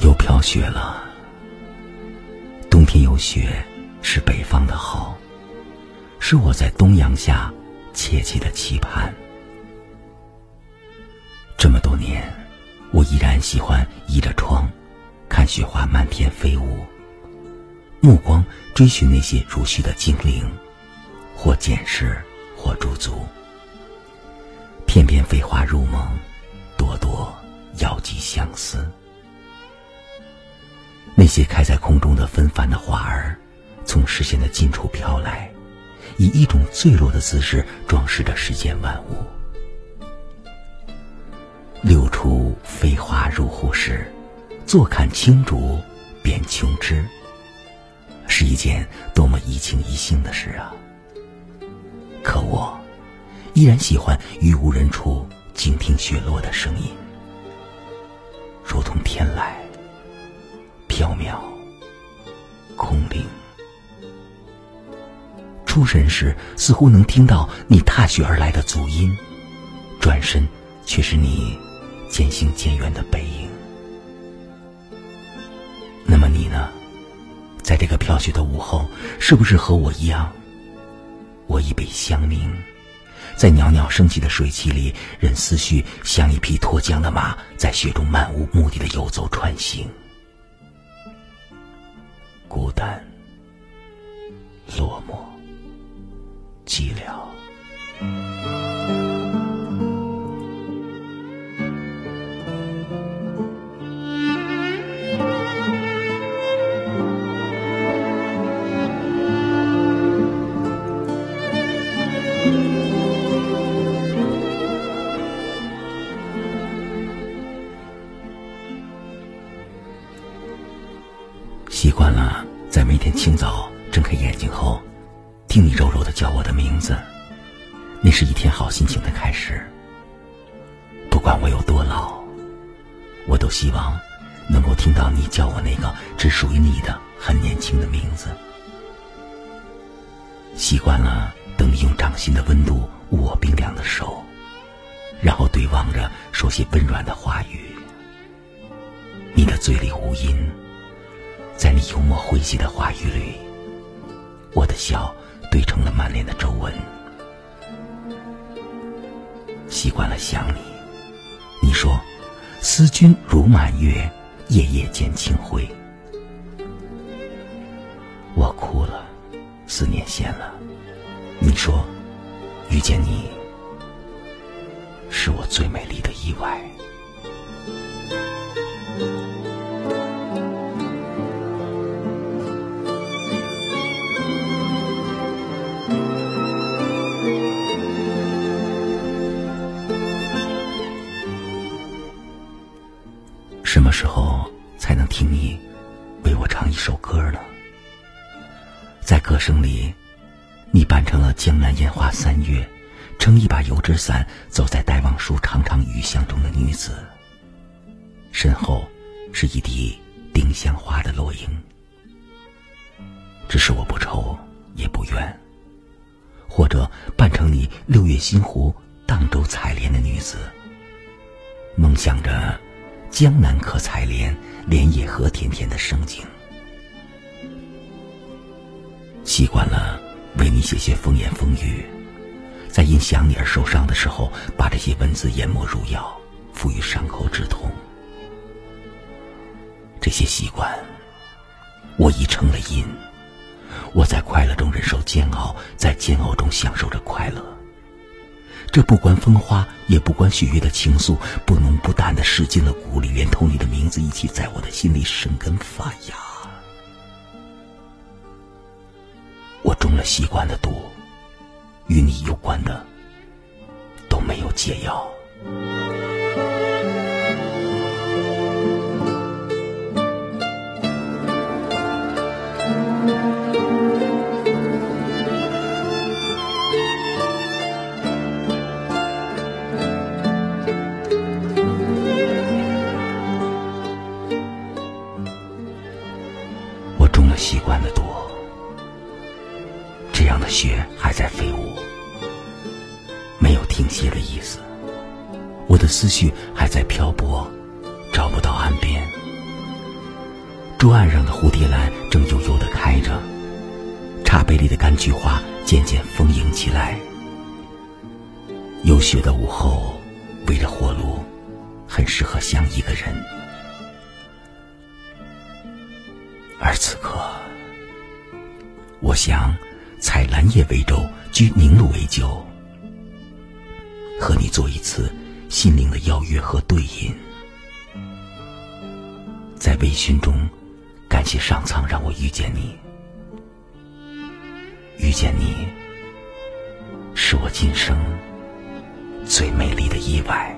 又飘雪了。冬天有雪是北方的好，是我在东阳下。切切的期盼。这么多年，我依然喜欢倚着窗，看雪花漫天飞舞，目光追寻那些如絮的精灵，或捡拾，或驻足。片片飞花入梦，朵朵遥寄相思。那些开在空中的纷繁的花儿，从视线的近处飘来，以一种坠落的姿势装饰着世间万物。六出飞花入户时，坐看青竹变琼枝，是一件多么怡情怡性的事啊！可我依然喜欢于无人处静听雪落的声音，如同天籁。缥缈，空灵。出神时，似乎能听到你踏雪而来的足音；转身，却是你渐行渐远的背影。那么你呢？在这个飘雪的午后，是不是和我一样？我已被乡鸣，在袅袅升起的水汽里，任思绪像一匹脱缰的马，在雪中漫无目的的游走穿行。孤单、落寞、寂寥。习惯了在每天清早睁开眼睛后，听你柔柔的叫我的名字，那是一天好心情的开始。不管我有多老，我都希望能够听到你叫我那个只属于你的很年轻的名字。习惯了等你用掌心的温度捂我冰凉的手，然后对望着说些温软的话语。你的嘴里无音。在你幽默诙谐的话语里，我的笑堆成了满脸的皱纹。习惯了想你，你说：“思君如满月，夜夜见清辉。”我哭了，思念现了。你说：“遇见你，是我最美丽的意外。”请你为我唱一首歌呢？在歌声里，你扮成了江南烟花三月，撑一把油纸伞走在戴望舒长长雨巷中的女子，身后是一地丁香花的落影。只是我不愁也不怨，或者扮成你六月新湖荡舟采莲的女子，梦想着。江南可采莲，莲叶何田田的生景。习惯了为你写些风言风语，在因想你而受伤的时候，把这些文字研磨入药，赋予伤口止痛。这些习惯，我已成了瘾。我在快乐中忍受煎熬，在煎熬中享受着快乐。这不关风花，也不关雪月的情愫，不浓不淡的失进了骨里，连同你的名字一起在我的心里生根发芽。我中了习惯的毒，与你有关的都没有解药。样的雪还在飞舞，没有停歇的意思。我的思绪还在漂泊，找不到岸边。桌案上的蝴蝶兰正悠悠的开着，茶杯里的柑橘花渐渐丰盈起来。有雪的午后，围着火炉，很适合相一个人。而此刻，我想采兰叶为舟，居凝露为酒，和你做一次心灵的邀约和对饮。在微醺中，感谢上苍让我遇见你，遇见你，是我今生最美丽的意外。